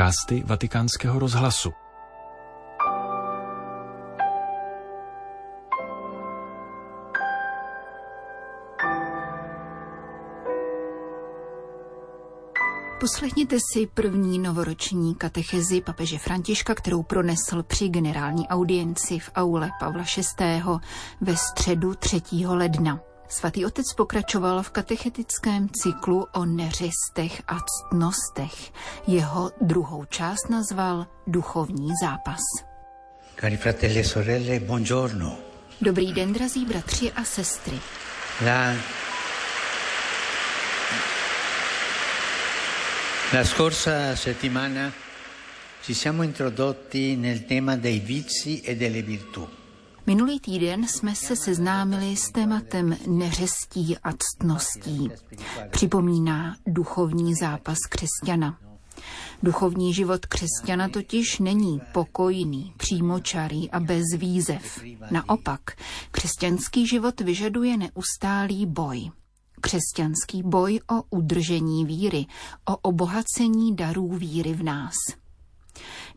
podcasty Vatikánského rozhlasu. Poslechněte si první novoroční katechezi papeže Františka, kterou pronesl při generální audienci v aule Pavla VI. ve středu 3. ledna. Svatý otec pokračoval v katechetickém cyklu o neřestech a ctnostech. Jeho druhou část nazval Duchovní zápas. Cari fratelli e sorelle, buongiorno. Dobrý den, drazí bratři a sestry. La, la scorsa settimana ci siamo introdotti nel tema dei vizi e delle virtù. Minulý týden jsme se seznámili s tématem neřestí a ctností. Připomíná duchovní zápas křesťana. Duchovní život křesťana totiž není pokojný, přímočarý a bez výzev. Naopak, křesťanský život vyžaduje neustálý boj. Křesťanský boj o udržení víry, o obohacení darů víry v nás.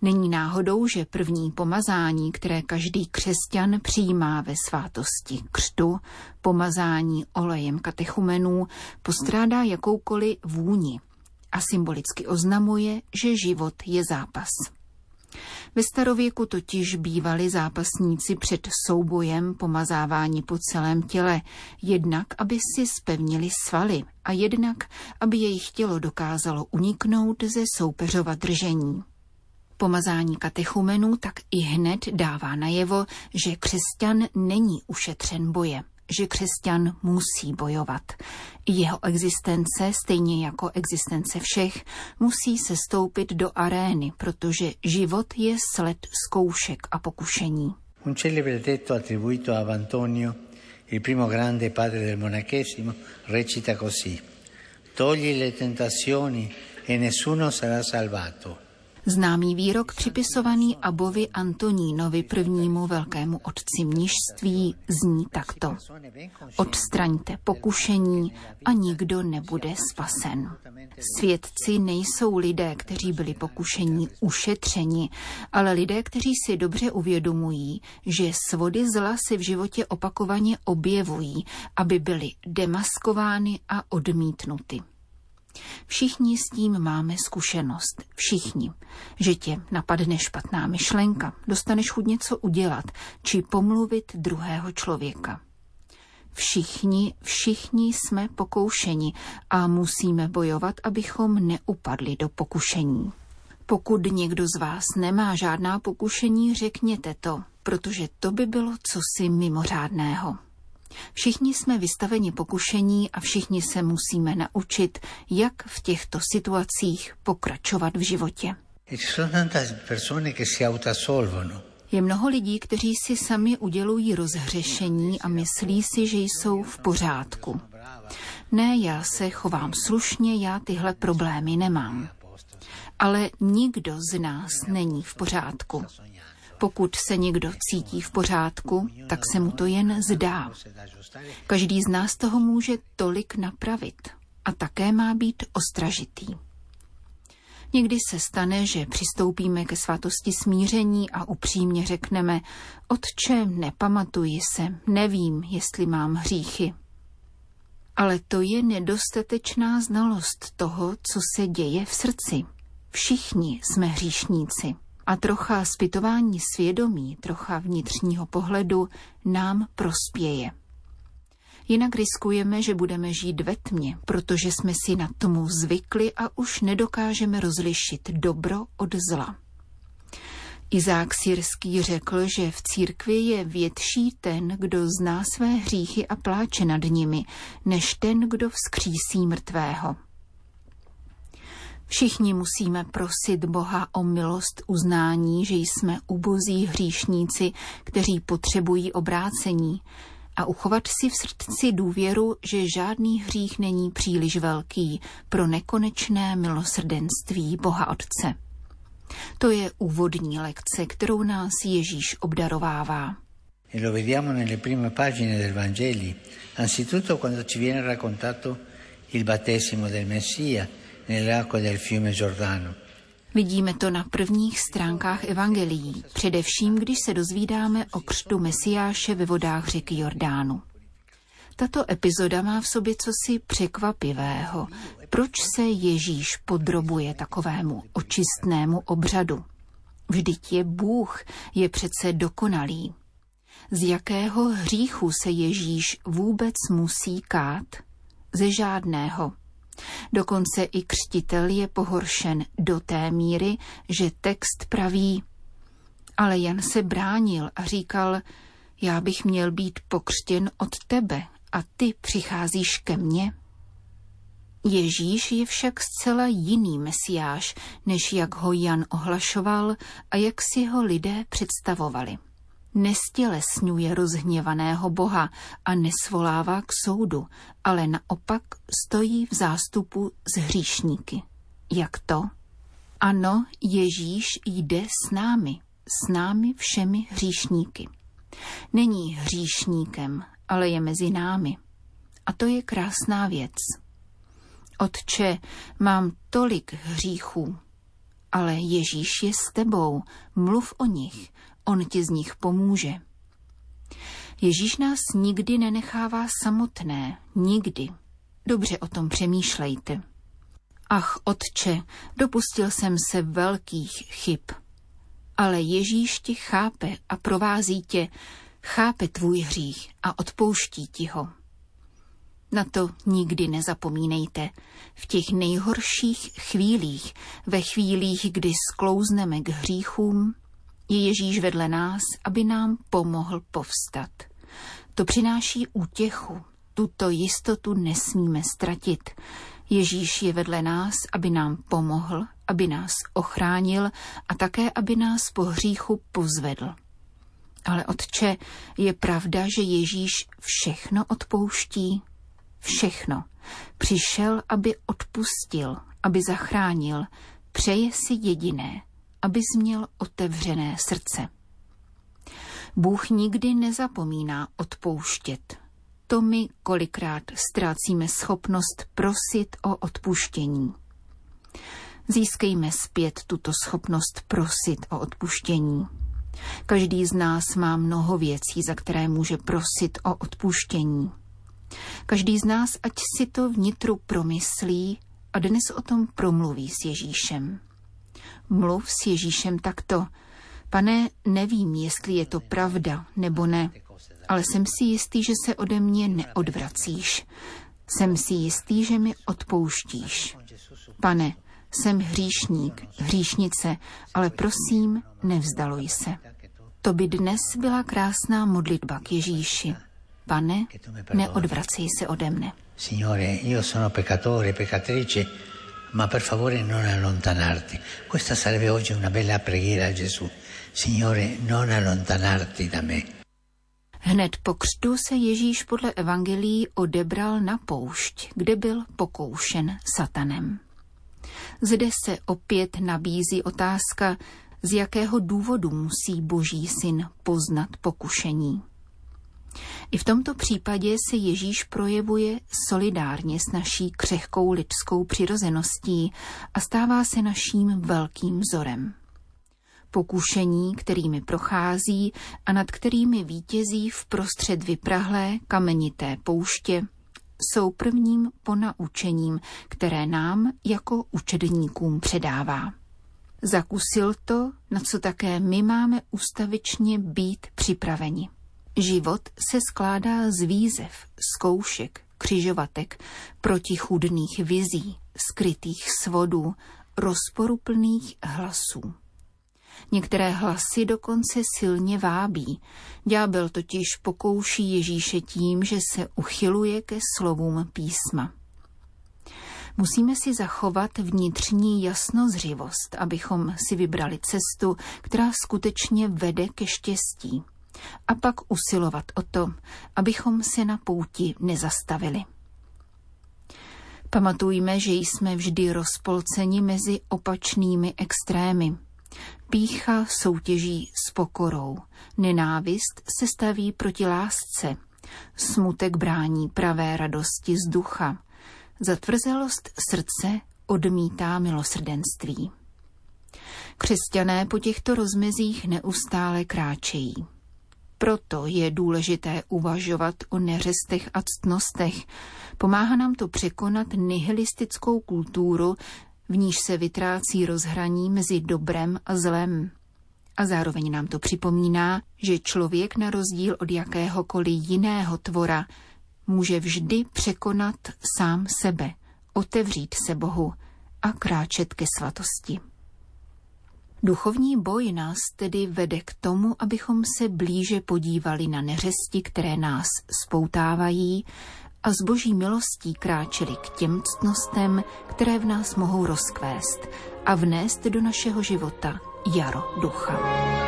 Není náhodou, že první pomazání, které každý křesťan přijímá ve svátosti křtu, pomazání olejem katechumenů, postrádá jakoukoliv vůni a symbolicky oznamuje, že život je zápas. Ve starověku totiž bývali zápasníci před soubojem pomazávání po celém těle, jednak aby si spevnili svaly a jednak aby jejich tělo dokázalo uniknout ze soupeřova držení. Pomazání katechumenů tak i hned dává najevo, že křesťan není ušetřen boje, že křesťan musí bojovat. Jeho existence, stejně jako existence všech, musí se stoupit do arény, protože život je sled zkoušek a pokušení. Un celebre detto attribuito a Antonio, il primo grande padre del monachesimo, recita così: Togli le tentazioni e nessuno sarà salvato. Známý výrok připisovaný Abovi Antonínovi, prvnímu velkému otci mnižství, zní takto. Odstraňte pokušení a nikdo nebude spasen. Svědci nejsou lidé, kteří byli pokušení ušetřeni, ale lidé, kteří si dobře uvědomují, že svody zla si v životě opakovaně objevují, aby byly demaskovány a odmítnuty. Všichni s tím máme zkušenost. Všichni. Že tě napadne špatná myšlenka, dostaneš chuť něco udělat, či pomluvit druhého člověka. Všichni, všichni jsme pokoušeni a musíme bojovat, abychom neupadli do pokušení. Pokud někdo z vás nemá žádná pokušení, řekněte to, protože to by bylo cosi mimořádného. Všichni jsme vystaveni pokušení a všichni se musíme naučit, jak v těchto situacích pokračovat v životě. Je mnoho lidí, kteří si sami udělují rozhřešení a myslí si, že jsou v pořádku. Ne, já se chovám slušně, já tyhle problémy nemám. Ale nikdo z nás není v pořádku. Pokud se někdo cítí v pořádku, tak se mu to jen zdá. Každý z nás toho může tolik napravit a také má být ostražitý. Někdy se stane, že přistoupíme ke svatosti smíření a upřímně řekneme, Otče, nepamatuji se, nevím, jestli mám hříchy. Ale to je nedostatečná znalost toho, co se děje v srdci. Všichni jsme hříšníci. A trocha zpytování svědomí, trocha vnitřního pohledu nám prospěje. Jinak riskujeme, že budeme žít ve tmě, protože jsme si na tmu zvykli a už nedokážeme rozlišit dobro od zla. Izák Syrský řekl, že v církvi je větší ten, kdo zná své hříchy a pláče nad nimi, než ten, kdo vzkřísí mrtvého. Všichni musíme prosit Boha o milost uznání, že jsme ubozí hříšníci, kteří potřebují obrácení a uchovat si v srdci důvěru, že žádný hřích není příliš velký pro nekonečné milosrdenství Boha Otce. To je úvodní lekce, kterou nás Ježíš obdarovává. E anzitutto quando ci viene raccontato il battesimo del Messia Vidíme to na prvních stránkách evangelií, především když se dozvídáme o křtu Mesiáše ve vodách řeky Jordánu. Tato epizoda má v sobě cosi překvapivého. Proč se Ježíš podrobuje takovému očistnému obřadu? Vždyť je Bůh, je přece dokonalý. Z jakého hříchu se Ježíš vůbec musí kát? Ze žádného. Dokonce i křtitel je pohoršen do té míry, že text praví, ale Jan se bránil a říkal, já bych měl být pokřtěn od tebe a ty přicházíš ke mně. Ježíš je však zcela jiný mesiáš, než jak ho Jan ohlašoval a jak si ho lidé představovali nestělesňuje rozhněvaného Boha a nesvolává k soudu, ale naopak stojí v zástupu s hříšníky. Jak to? Ano, Ježíš jde s námi, s námi všemi hříšníky. Není hříšníkem, ale je mezi námi. A to je krásná věc. Otče, mám tolik hříchů, ale Ježíš je s tebou, mluv o nich, on ti z nich pomůže. Ježíš nás nikdy nenechává samotné, nikdy. Dobře o tom přemýšlejte. Ach, otče, dopustil jsem se velkých chyb. Ale Ježíš tě chápe a provází tě, chápe tvůj hřích a odpouští ti ho. Na to nikdy nezapomínejte. V těch nejhorších chvílích, ve chvílích, kdy sklouzneme k hříchům, je Ježíš vedle nás, aby nám pomohl povstat. To přináší útěchu. Tuto jistotu nesmíme ztratit. Ježíš je vedle nás, aby nám pomohl, aby nás ochránil a také, aby nás po hříchu pozvedl. Ale otče, je pravda, že Ježíš všechno odpouští? Všechno. Přišel, aby odpustil, aby zachránil. Přeje si jediné – abys měl otevřené srdce. Bůh nikdy nezapomíná odpouštět. To my kolikrát ztrácíme schopnost prosit o odpuštění. Získejme zpět tuto schopnost prosit o odpuštění. Každý z nás má mnoho věcí, za které může prosit o odpuštění. Každý z nás, ať si to vnitru promyslí a dnes o tom promluví s Ježíšem mluv s Ježíšem takto. Pane, nevím, jestli je to pravda nebo ne, ale jsem si jistý, že se ode mě neodvracíš. Jsem si jistý, že mi odpouštíš. Pane, jsem hříšník, hříšnice, ale prosím, nevzdaluj se. To by dnes byla krásná modlitba k Ježíši. Pane, neodvracej se ode mne. Signore, io sono peccatore, peccatrice, ma per favore non allontanarti. Questa sarebbe oggi una bella preghiera a Gesù. Signore, non allontanarti da me. Hned po křtu se Ježíš podle evangelií odebral na poušť, kde byl pokoušen satanem. Zde se opět nabízí otázka, z jakého důvodu musí boží syn poznat pokušení. I v tomto případě se Ježíš projevuje solidárně s naší křehkou lidskou přirozeností a stává se naším velkým vzorem. Pokušení, kterými prochází a nad kterými vítězí v prostřed vyprahlé kamenité pouště, jsou prvním ponaučením, které nám jako učedníkům předává. Zakusil to, na co také my máme ustavičně být připraveni. Život se skládá z výzev, zkoušek, křižovatek, protichůdných vizí, skrytých svodů, rozporuplných hlasů. Některé hlasy dokonce silně vábí. Ďábel totiž pokouší Ježíše tím, že se uchyluje ke slovům písma. Musíme si zachovat vnitřní jasnozřivost, abychom si vybrali cestu, která skutečně vede ke štěstí a pak usilovat o to, abychom se na pouti nezastavili. Pamatujme, že jsme vždy rozpolceni mezi opačnými extrémy. Pícha soutěží s pokorou, nenávist se staví proti lásce, smutek brání pravé radosti z ducha, zatvrzelost srdce odmítá milosrdenství. Křesťané po těchto rozmezích neustále kráčejí. Proto je důležité uvažovat o neřestech a ctnostech. Pomáhá nám to překonat nihilistickou kulturu, v níž se vytrácí rozhraní mezi dobrem a zlem. A zároveň nám to připomíná, že člověk na rozdíl od jakéhokoliv jiného tvora může vždy překonat sám sebe, otevřít se Bohu a kráčet ke svatosti. Duchovní boj nás tedy vede k tomu, abychom se blíže podívali na neřesti, které nás spoutávají a z boží milostí kráčeli k těm ctnostem, které v nás mohou rozkvést a vnést do našeho života jaro ducha.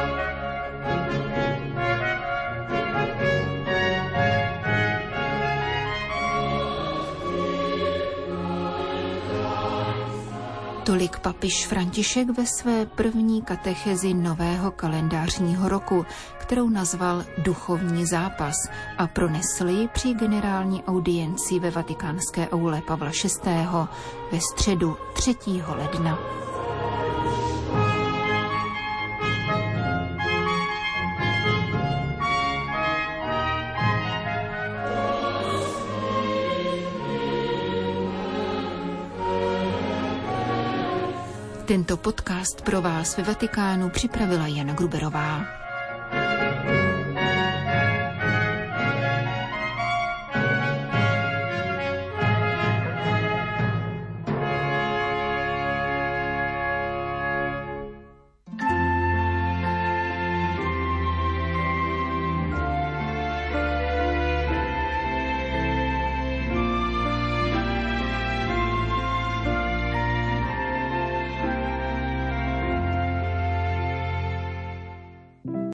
Tolik papiš František ve své první katechezi nového kalendářního roku, kterou nazval Duchovní zápas a pronesl ji při generální audienci ve vatikánské aule Pavla VI. ve středu 3. ledna. Tento podcast pro vás ve Vatikánu připravila Jana Gruberová.